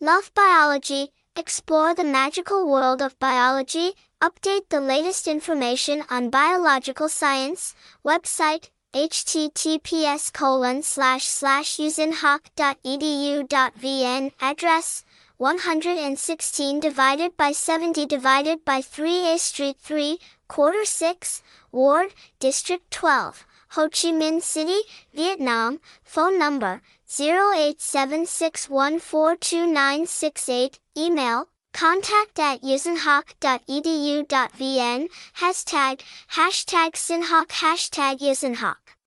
Love biology, explore the magical world of biology, update the latest information on biological science, website, https colon slash slash yeusinhhoc.edu.vn address 116 divided by 70 divided by 3A Street 3, Quarter 6, Ward, District 12, Ho Chi Minh City, Vietnam, phone number 0876142968, email contact at yeusinhhoc.edu.vn, hashtag, hashtag Sinhhoc, hashtag Yeusinhhoc.